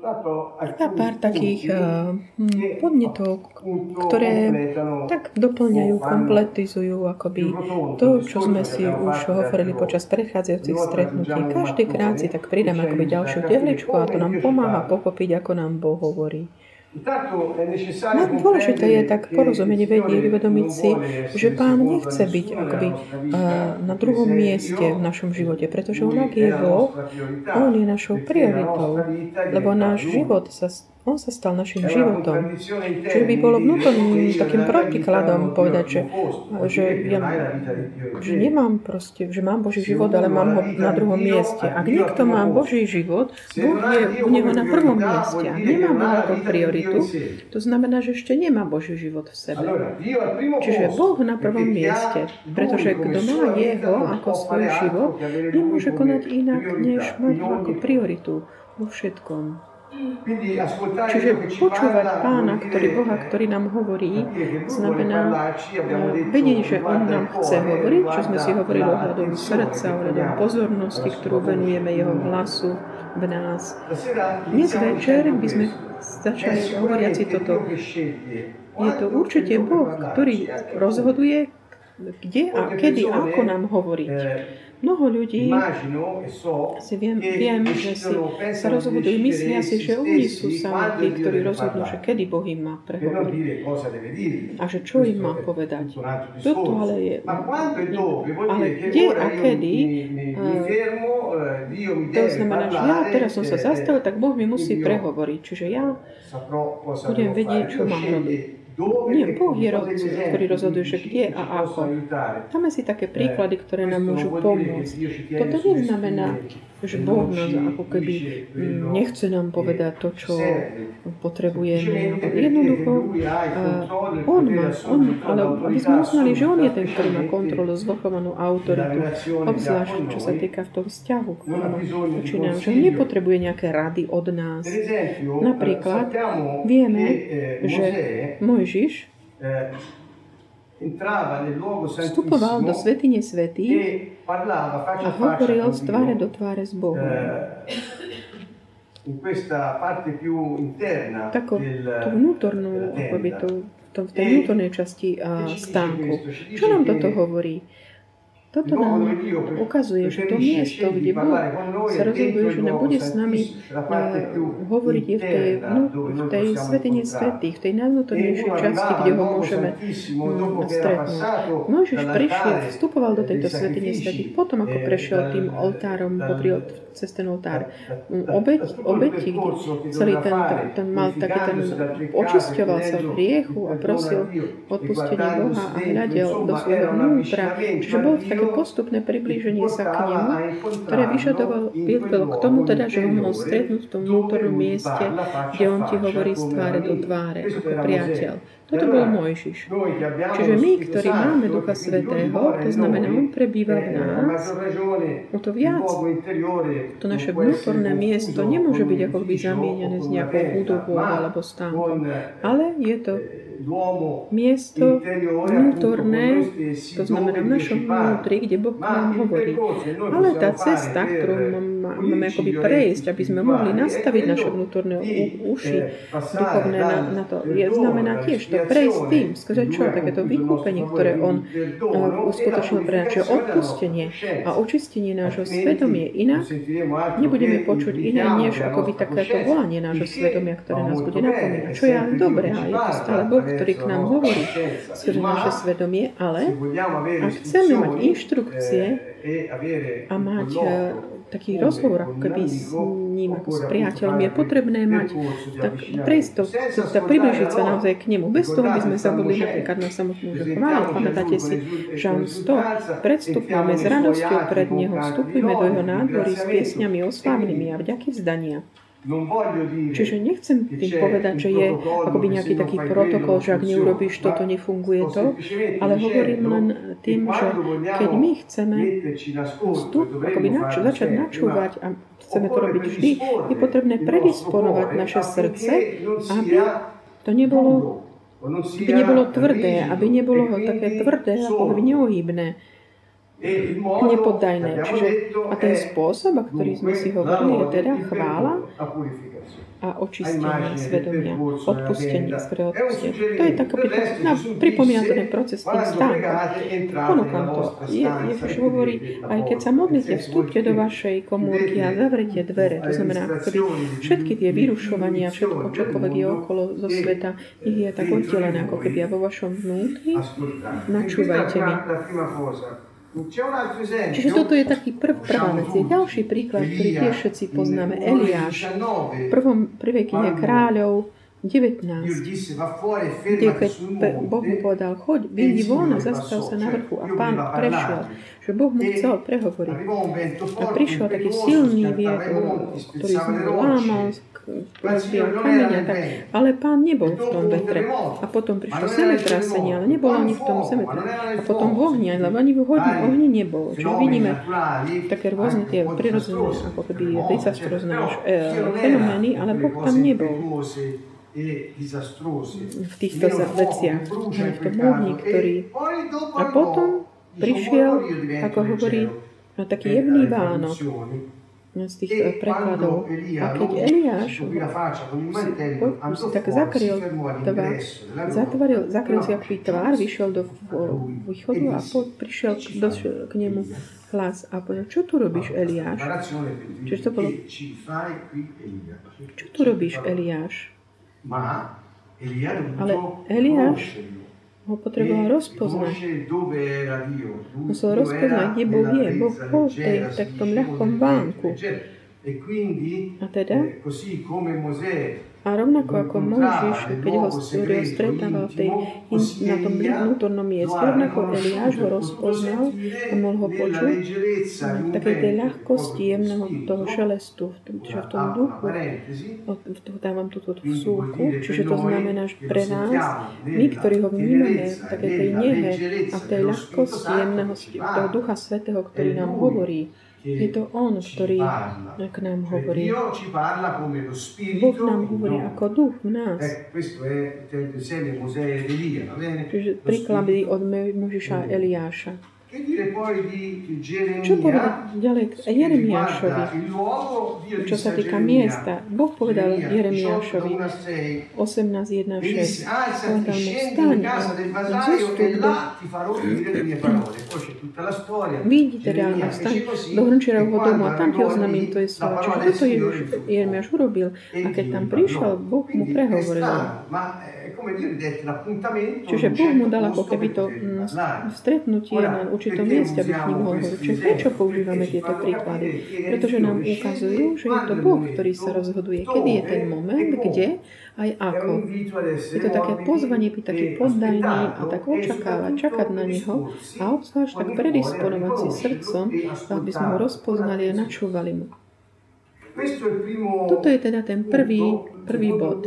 Iba pár takých uh, podnetov, ktoré tak doplňajú, kompletizujú akoby to, čo sme si už hovorili počas predchádzajúcich stretnutí. Každý krát si tak pridám akoby ďalšiu tehličku a to nám pomáha pochopiť, ako nám Boh hovorí. No, dôležité je tak porozumieť, vedieť, uvedomiť si, že Pán nechce byť akoby uh, na druhom mieste v našom živote, pretože On, ak je Boh, On je našou prioritou, lebo náš život sa on sa stal našim životom. Čiže by bolo vnútorným takým protikladom povedať, že, že, ja, že nemám proste, že mám Boží život, ale mám ho na druhom mieste. Ak niekto má Boží život, Boh je u neho na prvom mieste a nemá Boha ako prioritu, to znamená, že ešte nemá Boží život v sebe. Čiže Boh na prvom mieste, pretože kto má Jeho ako svoj život, nemôže konať inak, než mať ho ako prioritu vo všetkom. Čiže počúvať pána, ktorý Boha, ktorý nám hovorí, znamená vedieť, že On nám chce hovoriť, čo sme si hovorili ohľadom srdca, ohľadom pozornosti, ktorú venujeme Jeho hlasu v nás. Dnes večer by sme začali hovoriať si toto. Je to určite Boh, ktorý rozhoduje, kde a kedy, ako nám hovoriť. Mnoho ľudí si viem, viem že si sa rozhodujú, myslia si, že oni sú sami tí, ktorí rozhodnú, že kedy Boh im má prehovoriť. A že čo im má povedať. Toto ale je... Ale kde a kedy to znamená, že ja teraz som sa zastavil, tak Boh mi musí prehovoriť. Čiže ja budem vedieť, čo mám robiť. Nie, Boh je rozhodca, ktorý rozhoduje, že kde a ako. Máme si také príklady, ktoré nám môžu pomôcť. Toto neznamená, že Boh nás ako keby nechce nám povedať to, čo potrebujeme. Jednoducho, On má, on, ale aby sme uznali, že On je ten, ktorý má kontrolu, zvrchovanú autoritu, obzvlášť čo sa týka v tom vzťahu k nám, že On nepotrebuje nejaké rady od nás. Napríklad vieme, že Mojžiš vstupoval do svetine svetý a hovoril z tváre do tváre s Bohom. Takou tú vnútornú, akoby to, v tej vnútornej časti uh, stánku. Čo nám toto hovorí? Toto nám ukazuje, že to miesto, kde Boh sa rozhoduje, že nám bude s nami hovoriť je v tej, no, v tej svetine svetých, v tej najvnútornejšej časti, kde ho môžeme mm, stretnúť. Mojžiš prišiel, vstupoval do tejto svetine svetých, potom ako prešiel tým oltárom popri, cez ten oltár obeť, obeti, kde celý ten, ten mal taký ten, očisťoval sa v riechu a prosil odpustenie Boha a hľadel do svojho vnútra. Čiže bol v také postupné priblíženie sa k nemu, ktoré vyžadoval, viedlo k tomu teda, že ho mohol stretnúť v tom vnútornom mieste, kde on ti hovorí z tváre do tváre, ako priateľ. Toto bol Mojžiš. Čiže my, ktorí máme Ducha Svetého, to znamená, On prebýva v nás, o to viac. To naše vnútorné miesto nemôže byť ako by zamienené s nejakou budovou alebo stánkom, ale je to miesto vnútorné, to znamená v našom vnútri, kde Boh nám hovorí. Ale tá cesta, ktorú máme akoby prejsť, aby sme mohli nastaviť naše vnútorné uši duchovné na, na to, je, znamená tiež to prejsť tým, skrze čo? Takéto vykúpenie, ktoré On uh, uskutočnil pre nás, odpustenie a očistenie nášho svedomie. Inak nebudeme počuť iné, než akoby takéto volanie nášho svedomia, ktoré nás bude napomínať. Čo je dobré a je to stále Boh, ktorý k nám hovorí skrze naše svedomie, ale ak chceme mať inštrukcie a mať uh, taký rozhovor ako keby s ním, ako s priateľom, je potrebné mať tak prejsť to, tak približiť sa naozaj k nemu. Bez toho by sme zabudli napríklad na samotnú chválu. Pamätáte si Žalm 100. Predstupujeme s radosťou pred Neho, vstupujeme do Jeho nádvory s piesňami oslávnymi a vďaky vzdania. Čiže nechcem tým povedať, že je akoby nejaký taký protokol, že ak neurobíš toto, nefunguje to, ale hovorím len tým, že keď my chceme vstup, akoby nač- začať načúvať a chceme to robiť vždy, je potrebné predisponovať naše srdce, aby to nebolo, aby nebolo tvrdé, aby nebolo také tvrdé, ako neohybné nepoddajné. Čiže, a ten spôsob, o ktorý sme si hovorili, je teda chvála a očistenie svedomia, odpustenie, odpustenie. To je tak, no, pripomína to ten proces tým stánkom. Ponúkam to. Je, Ježiš hovorí, aj keď sa modlíte, vstúpte do vašej komórky a zavrite dvere. To znamená, keby všetky tie vyrušovania, všetko, čokoľvek je okolo zo sveta, ich je tak oddelené, ako keby vo vašom vnútri. Načúvajte mi. Čiže toto je taký prv, prvá vec. Je ďalší príklad, ktorý tiež všetci poznáme. Eliáš. V prvom, prvej knihe kráľov 19, kde keď Boh mu povedal, choď, vyjdi von a zastav sa na vrchu. A pán prešiel, že Boh mu chcel prehovoriť. A prišiel taký silný vietor, ktorý sme lámal, rozbíjal kameň tak, ale pán nebol v tom vetre. A potom prišlo zemetrasenie, ale nebolo ani v tom zemetrasenie. A potom v ohni, lebo ani v ohni nebolo. Čiže vidíme také rôzne tie prirodzené, ako keby desastrozné e, fenomény, ale Boh tam nebol. v týchto veciach. V tom ohni, ktorý... A potom prišiel, ako hovorí, no, taký jemný Vánok, z tých e prekladov. A keď Eliáš si tak zakryl tvár, zatvoril, zakryl si aký tvár, vyšiel do východu a po, prišiel k, do, k nemu hlas a povedal, čo tu robíš Eliáš? Čiže to bolo, čo tu robíš Eliáš? Ale Eliáš ho potreboval rozpoznať. Musel rozpoznať, kde Boh je. Boh bol v tej, tak tom ľahkom vánku. A teda, a rovnako ako Mojžiš, keď ho stretával v tej, na tom vnútornom mieste, rovnako Eliáš ho rozpoznal a mohol ho počuť. v takej tej ľahkosti jemného toho šelestu, čiže v tom duchu, dávam túto vsúku, čiže to znamená, že pre nás, my, ktorí ho vnímame v takej tej nehe a v tej ľahkosti jemného toho Ducha Svetého, ktorý nám hovorí, je to On, ktorý k nám hovorí. Boh nám hovorí ako duch v nás. Čiže príklady od Možiša Eliáša. Čo povedať ďalej k Jeremiášovi, čo sa týka miesta? Boh povedal Jeremiášovi 18.1.6 povedal mu, vstaň a zostup do... Vidí teda a vstaň do hrnčerovho domu a tam ti oznamím to je slovo. Čiže toto Jeremiáš urobil a keď tam prišiel, Boh mu prehovoril. Čiže Boh mu dal ako keby to stretnutie na určitom mieste, aby s ním mohol hovoriť. Čiže prečo používame tieto príklady? Pretože nám ukazujú, že je to Boh, ktorý sa rozhoduje, kedy je ten moment, kde aj ako. Je to také pozvanie byť taký poddajný a tak očakávať, čakať na Neho a obzvlášť tak predisponovať si srdcom, aby sme ho rozpoznali a načúvali mu. Toto je teda ten prvý, prvý bod.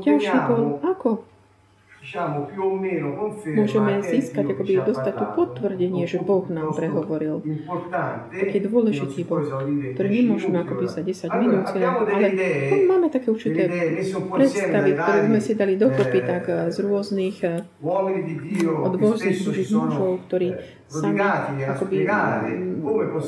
Ďalší bol, ako? Môžeme získať, akoby dostať tú potvrdenie, že Boh nám prehovoril. Taký dôležitý Boh, ktorý nemôžeme akoby za 10 minút, ale máme také určité predstavy, ktoré sme si dali dokopy tak z rôznych od rôznych mužov, ktorí sami akoby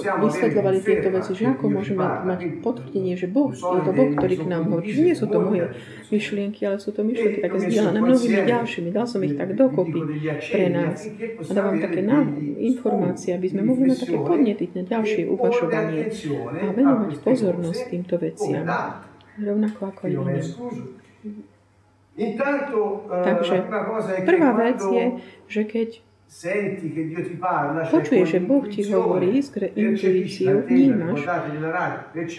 vysvetľovali tieto veci, že ako môžeme mať potvrdenie, že Boh, je to Boh, ktorý k nám hovorí, že nie sú to moje myšlienky, ale sú to myšlienky také zdieľané mnohými ďalšími. Dal som ich tak dokopy pre nás a dávam také informácie, aby sme mohli mať také podnety na ďalšie uvažovanie a venovať pozornosť týmto veciam. Rovnako ako aj iným. Takže prvá vec je, že keď Počuješ, že Boh ti hovorí skre intuíciu, vnímaš,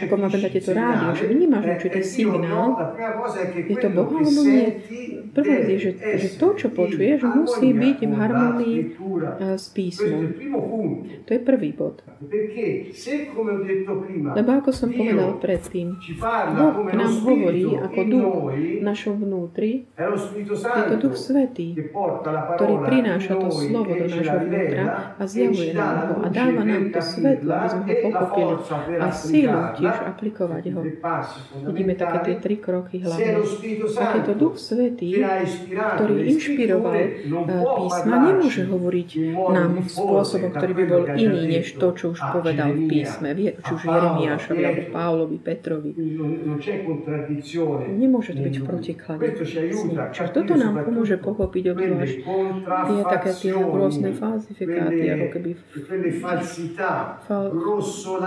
ako má vedať to rádio, že vnímaš určitý signál, je to Boh alebo nie. Prvá vec je, že, že to, čo počuješ, musí byť v harmonii eh, s písmom. To je prvý bod. Lebo ako som povedal predtým, Boh nám hovorí ako duch našom vnútri, je to duch svetý, ktorý prináša to slovo slovo do nášho vnútra a zjavuje nám ho a dáva nám to svetlo, aby sme ho pochopili a sílu tiež aplikovať ho. Vidíme také tie tri kroky hlavne. Ak je to Duch Svetý, ktorý inšpiroval eh, písma, nemôže hovoriť nám spôsobom, ktorý by bol iný, než to, čo už povedal v písme, či už Jeremiášovi, alebo Pavlovi, Petrovi. Nemôže to byť v protiklade. Čiže toto nám pomôže pochopiť obzvlášť. Tie také tie rôzne falsifikáty, ako keby fal,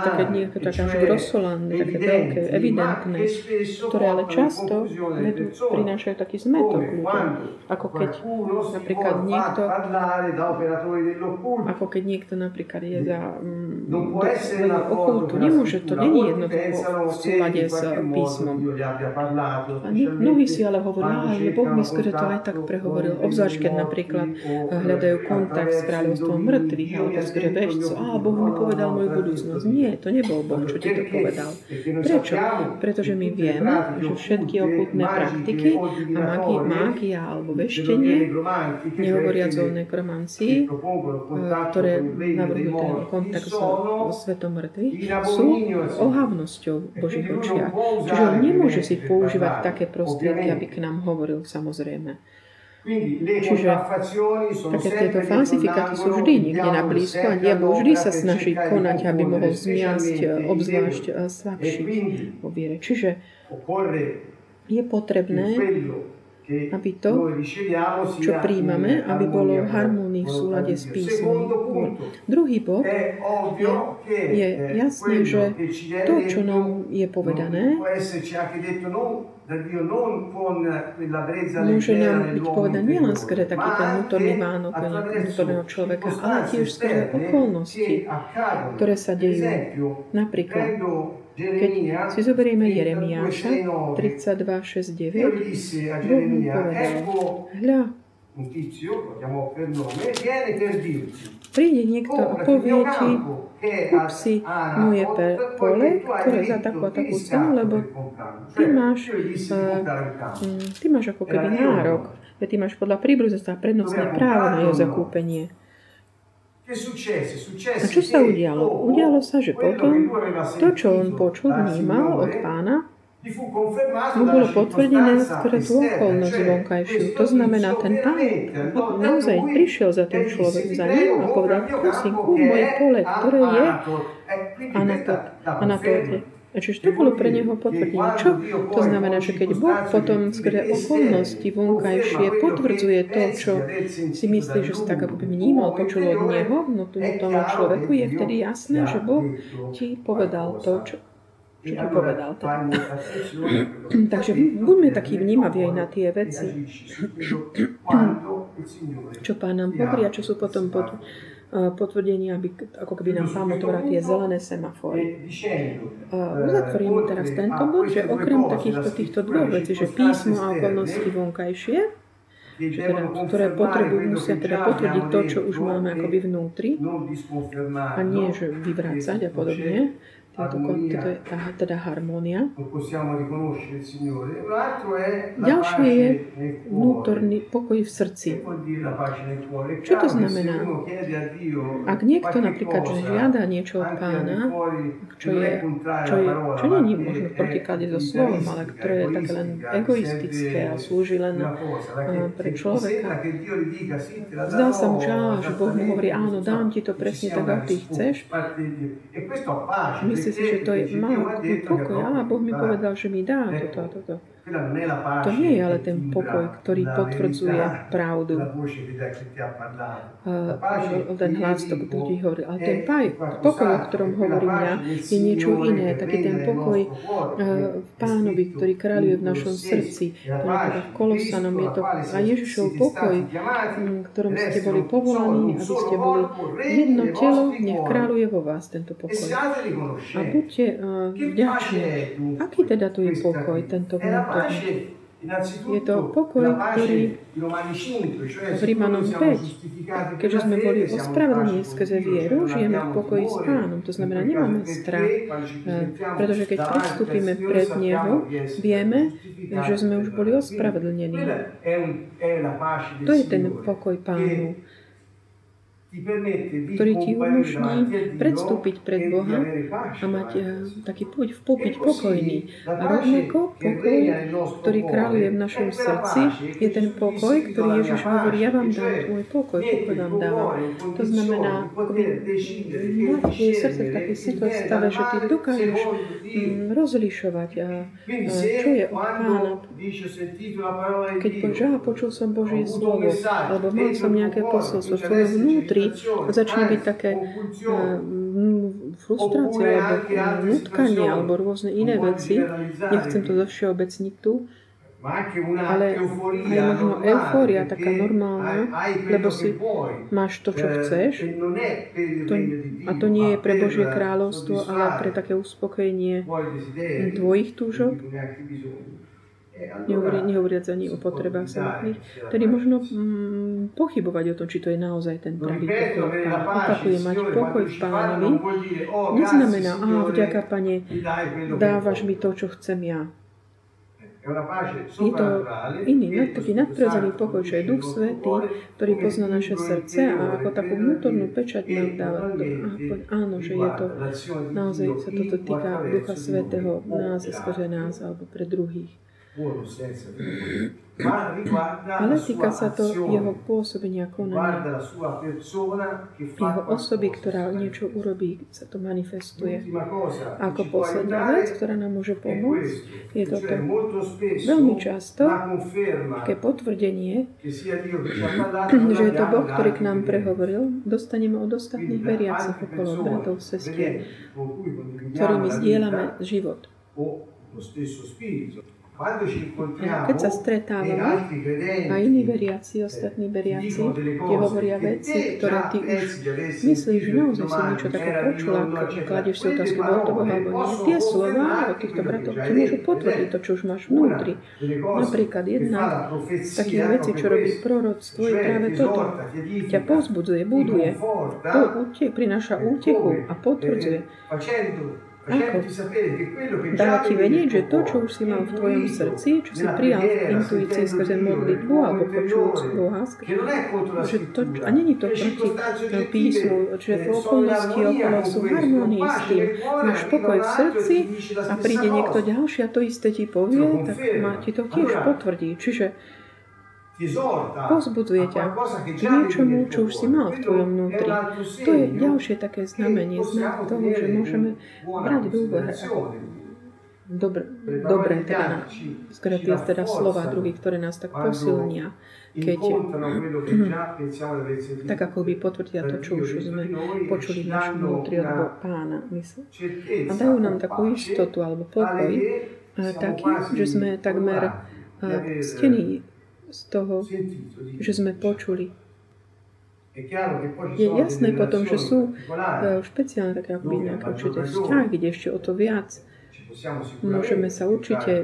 také nejaké také až grossolandy, také veľké, evidentné, ktoré ale často prinášajú taký zmetok. Ako keď napríklad niekto ako keď niekto napríklad je za mm, okultu, nemôže, to není jednoducho v súlade s písmom. A mnohí si ale hovoria, že Boh mi skôr to aj tak prehovoril, obzvlášť keď napríklad hľadajú kontakt s kráľovstvom mŕtvych, alebo skôr bežcov, a Boh mi povedal moju budúcnosť. Nie, to nebol Boh, čo ti to povedal. Prečo? Pretože my vieme, že všetky okultné praktiky a magia, mágia alebo veštenie, nehovoriac o nekromancii, ktoré navrhujú ten kontakt so, svetom mŕtvych, sú ohavnosťou Božích očiach. Čiže on nemôže si používať také prostriedky, aby k nám hovoril samozrejme. Čiže také tieto falsifikáty sú vždy niekde na blízko a diabol vždy sa snaží konať, aby mohol zmiasť obzvlášť slabších vo viere. Čiže je potrebné aby to, čo príjmame, aby bolo v harmónii v súlade s písmom. Druhý bod je, je jasné, že to, čo nám je povedané, môže nám byť povedané nielen skôr taký ten vnútorný mánok vnútorného človeka, ale tiež skôr okolnosti, ktoré sa dejú. Napríklad, keď si zoberieme Jeremiáša 32.6.9, Boh mu povedal, hľa, príde niekto a povie ti, kúp si moje pole, ktoré za takú a takú cenu, lebo. ty máš, ty máš ako keby nárok, ty máš podľa príbrzestva prednostné právo na jeho zakúpenie. A čo sa udialo? Udialo sa, že potom to, čo on počul, vnímal od pána, mu bolo potvrdené skôr tú okolnosť vonkajšiu. To znamená, ten pán naozaj prišiel za tým človek za ním a povedal, prosím, kúp moje pole, ktoré je Anatóte. A čiže to bolo pre neho potvrdenie. Čo to znamená, že keď Boh potom skrze okolnosti vonkajšie potvrdzuje to, čo si myslí, že si tak ako by vnímal, počul od Neho, no tomu tomu človeku je vtedy jasné, že Boh ti povedal to, čo, ti povedal. Takže buďme takí vnímaví aj na tie veci, čo Pán nám hovorí a čo sú potom pod, potvrdenie, aby ako keby nám Pán otvoril tie zelené semafory. Uzatvorím teraz tento bod, že okrem takýchto týchto dvoch vecí, že písmo a okolnosti vonkajšie, že teda, ktoré potrebujú, musia teda potvrdiť to, čo už máme akoby vnútri a nie, že vyvrácať a podobne, tá, teda harmónia. Ďalšie je vnútorný pokoj v srdci. Čo to znamená? Ak niekto napríklad žiada niečo od pána, čo je, čo je, čo je možno v protiklade so slovom, ale ktoré je také len egoistické a slúži len pre človeka. Zdá sa mu, že, že Boh mu hovorí, áno, dám ti to presne tak, ako ty chceš. Si, že to je, má pokoj. Á, Boh mi povedal, že mi dá toto a toto. To nie je ale ten pokoj, ktorý potvrdzuje pravdu. ten hlas, to ti hovorí. Ale ten pokoj, o ktorom hovorím ja, je niečo iné. Taký ten pokoj v pánovi, ktorý kráľuje v našom srdci. To je teda v Kolosanom. Je to a Ježišov pokoj, ktorom ste boli povolaní, aby ste boli jedno telo, nech kráľuje vo vás tento pokoj. A buďte vďační. Aký teda tu je pokoj, tento vnútor? Je to pokoj, ktorý v Rímanom 5, keďže sme boli ospravedlení skrze vieru, žijeme v pokoji s Pánom. To znamená, nemáme strach, eh, pretože keď pristúpime pred Neho, vieme, že sme už boli ospravedlnení. To je ten pokoj Pánu. Ktorý ti umožní predstúpiť pred Boha a mať taký púť v popiť pokojný. A rovnako pokoj, ktorý kráľuje v našom srdci, je ten pokoj, ktorý Ježiš hovorí, ja vám dám tvoj pokoj, pokoj vám dávam. To znamená, mať tvoje srdce v takej stave, že ty dokážeš mm, rozlišovať a, a čo je od Pána. Keď povieš, počul som Božie slovo, alebo mal som nejaké posolstvo v tvojom vnútri, začne byť také uh, frustrácie alebo nutkanie alebo rôzne iné veci. Nechcem to zovšeobecniť tu, ale aj možno eufória taká normálna, lebo si máš to, čo chceš. To, a to nie je pre Božie kráľovstvo, ale pre také uspokojenie tvojich túžob nehovorí, nehovoriac ani o potrebách samotných, tedy možno mm, pochybovať o tom, či to je naozaj ten pravý pokoj Pána. Opakujem, mať pokoj Pánovi neznamená, a vďaka Pane, dávaš mi to, čo chcem ja. Je to iný, taký nadprirodzený pokoj, čo je Duch Svetý, ktorý pozná naše srdce a ako takú vnútornú pečať nám dáva. Áno, že je to, naozaj sa toto týka Ducha Svetého nás, skrze nás alebo pre druhých. Ale týka sa to jeho pôsobenia, konania. Jeho osoby, ktorá niečo urobí, sa to manifestuje. A ako posledná vec, ktorá nám môže pomôcť, je toto. Veľmi často, také potvrdenie, že je to Boh, ktorý k nám prehovoril, dostaneme od ostatných veriacich okolo bratov, sestier, ktorými zdieľame život. Keď sa stretávame a iní veriaci, ostatní veriaci, ti hovoria veci, ktoré ty už myslíš, že naozaj si niečo také počul, ak kladieš si otázku, bolo to Boha alebo nie. Tie slova od týchto bratov ti môžu potvrdiť to, čo už máš vnútri. Napríklad jedna z takých vecí, čo robí proroctvo, je práve toto. Ťa pozbudzuje, buduje, prináša útechu a potvrdzuje ako? Dáva ti vedieť, že to, čo už si mal v tvojom srdci, čo si prijal v intuícii skrze modlitbu alebo počujúc Boha, že to, a není to proti písmu, že v okolnosti okolo sú harmonii s tým. Máš pokoj v srdci a príde niekto ďalší a to isté ti povie, tak má ti to tiež potvrdí. Čiže Pozbudzuje ťa. k niečomu, čo už si mal v tvojom vnútri. To je ďalšie také znamenie, znak toho, že môžeme brať do úvahy. dobre, dobre teda, skôr tie teda slova druhých, ktoré nás tak posilnia, keď tak ako by potvrdia to, čo už sme počuli v našom vnútri od pána mysle. A dajú nám takú istotu alebo pokoj, taký, že sme takmer stení z toho, že sme počuli. Je jasné potom, že sú e, špeciálne také akoby nejaké určité vzťahy, kde ešte o to viac. môžeme sa určite,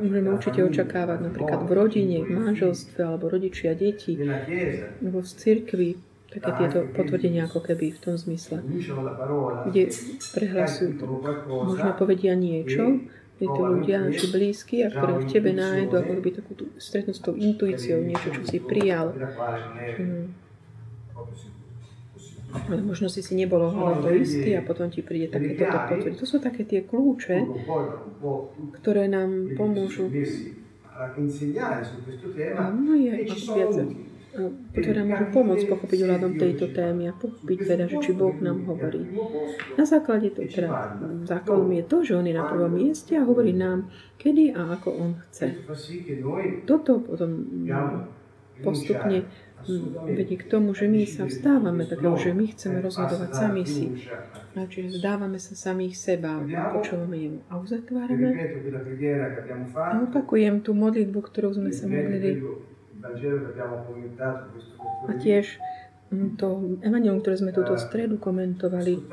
môžeme určite očakávať napríklad v rodine, v manželstve alebo rodičia, deti, alebo v cirkvi, také tieto potvrdenia ako keby v tom zmysle, kde prehlasujú, možno povedia niečo, títo ľudia, naši blízky, a ktoré v tebe nájdu, ako by takú tú, stretnúť s tou intuíciou, niečo, čo si prijal. Hmm. Ale možno si si nebolo ale to istý a potom ti príde také toto potvrdiť. To sú také tie kľúče, ktoré nám pomôžu. No je viac ktoré môžu pomôcť pochopiť ohľadom tejto témy a pochopiť teda, že či Boh nám hovorí. Na základe to, teda základom je to, že On je na prvom mieste a hovorí nám, kedy a ako On chce. Toto potom postupne vedie k tomu, že my sa vstávame takého, že my chceme rozhodovať sami si. Čiže vzdávame sa samých seba, počúvame jemu a uzatvárame. A opakujem tú modlitbu, ktorú sme sa modlili a tiež mm, to evangelium, ktoré sme túto stredu komentovali,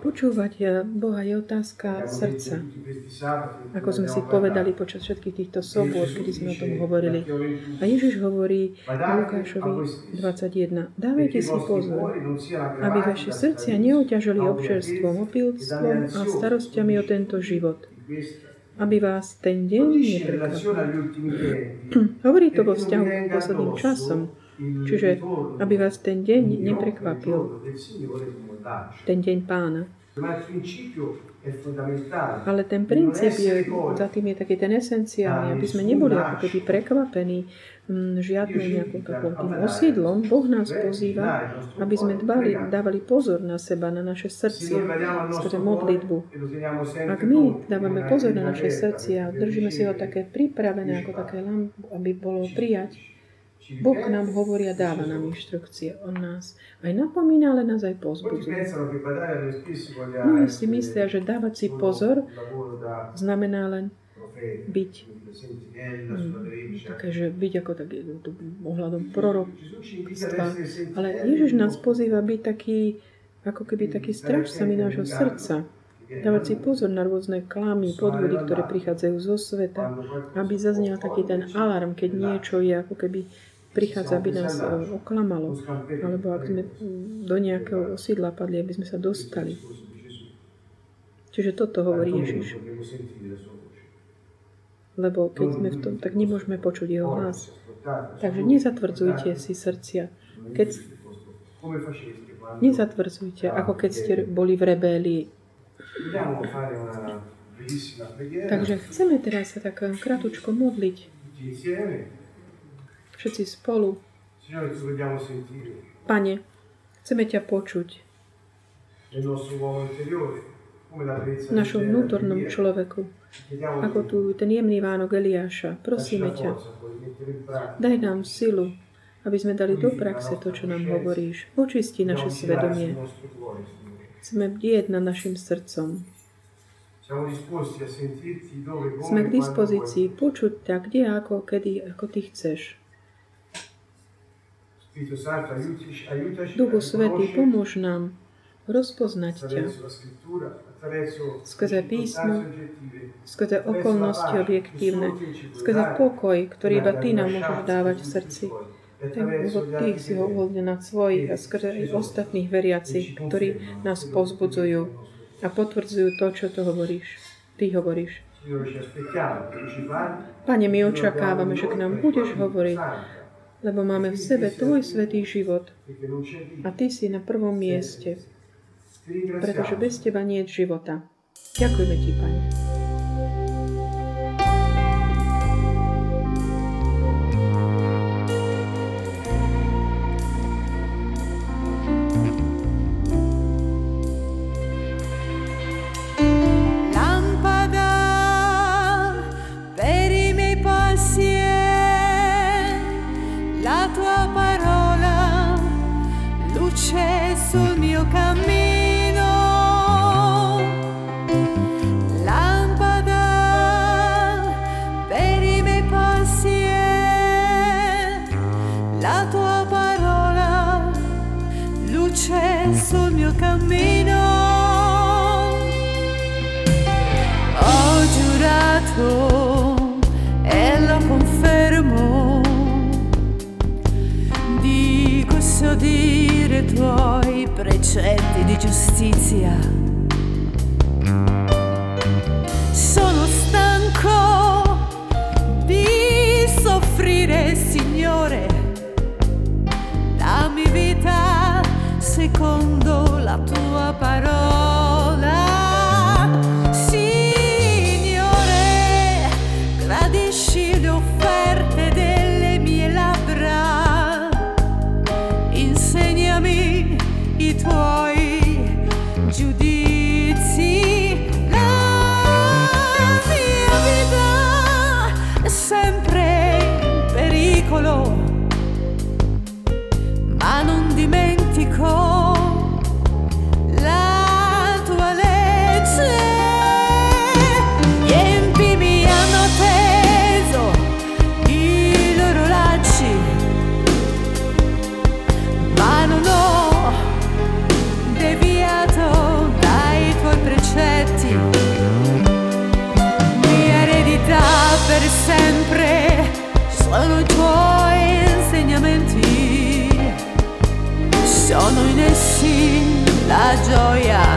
počúvať Boha je otázka srdca. Ako sme si povedali počas všetkých týchto sobot, kedy sme o tom hovorili. A Ježiš hovorí Lukášovi 21. Dávajte si pozor, aby vaše srdcia neoťažili občerstvom, opilstvom a starostiami o tento život aby vás ten deň neprekvapil. Hovorí to vo vzťahu k posledným časom. Čiže, aby vás ten deň neprekvapil, ten deň pána. Ale ten princíp je, za tým je taký ten esenciálny, aby sme neboli ako keby prekvapení mm, žiadnym nejakým takým tým osídlom. Boh nás pozýva, aby sme dbali, dávali pozor na seba, na naše srdcia, skrze modlitbu. Ak my dávame pozor na naše srdcia, držíme si ho také pripravené, ako také lamp, aby bolo prijať, Boh nám hovorí a dáva nám inštrukcie. On nás aj napomína, ale nás aj pozbudzuje. Mnohí si myslia, že dávať si pozor znamená len byť mm, také, že byť ako taký ohľadom prorokstva. Ale Ježiš nás pozýva byť taký, ako keby taký strážcami nášho srdca. Dávať si pozor na rôzne klamy, podvody, ktoré prichádzajú zo sveta, aby zaznel taký ten alarm, keď niečo je ako keby prichádza, aby nás e, oklamalo, alebo ak sme do nejakého osídla padli, aby sme sa dostali. Čiže toto hovorí Ježiš. Lebo keď sme v tom, tak nemôžeme počuť jeho hlas. Takže nezatvrdzujte si srdcia. Keď, nezatvrdzujte, ako keď ste boli v rebélii. Takže chceme teraz sa tak kratučko modliť všetci spolu. Pane, chceme ťa počuť v našom vnútornom človeku, ako tu ten jemný Vánok Eliáša. Prosíme ťa, daj nám silu, aby sme dali do praxe to, čo nám hovoríš. Očisti naše svedomie. Chceme bdieť nad našim srdcom. Sme k dispozícii počuť tak, kde, ako, kedy, ako ty chceš. Duchu Svetý, pomôž nám rozpoznať ťa skrze písmo, skrze okolnosti objektívne, skrze pokoj, ktorý iba Ty nám môžeš dávať v srdci. Ten úvod Ty si ho uvoľne nad svojich a skrze aj ostatných veriacich, ktorí nás pozbudzujú a potvrdzujú to, čo to hovoríš. Ty hovoríš. Pane, my očakávame, že k nám budeš hovoriť lebo máme v sebe Tvoj svetý život a Ty si na prvom mieste, pretože bez Teba nie je života. Ďakujeme Ti, Pane. concetti di giustizia. Sono stanco di soffrire, Signore. Dammi vita secondo la tua parola. La gioia